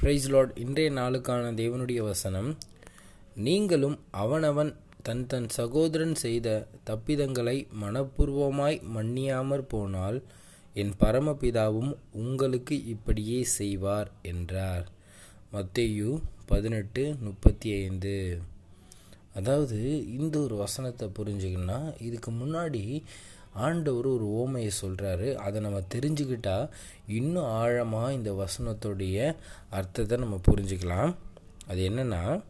Price Lord இன்றைய நாளுக்கான தேவனுடைய வசனம் நீங்களும் அவனவன் தன் தன் சகோதரன் செய்த தப்பிதங்களை மனப்பூர்வமாய் மன்னியாமற் போனால் என் பரமபிதாவும் உங்களுக்கு இப்படியே செய்வார் என்றார். மத்தேயு பதினெட்டு முப்பத்தி ஐந்து அதாவது இந்த ஒரு வசனத்தை புரிஞ்சுக்கணும்னா இதுக்கு முன்னாடி ஆண்டவர் ஒரு ஓமையை சொல்கிறாரு அதை நம்ம தெரிஞ்சுக்கிட்டால் இன்னும் ஆழமாக இந்த வசனத்துடைய அர்த்தத்தை நம்ம புரிஞ்சுக்கலாம். அது என்னென்னா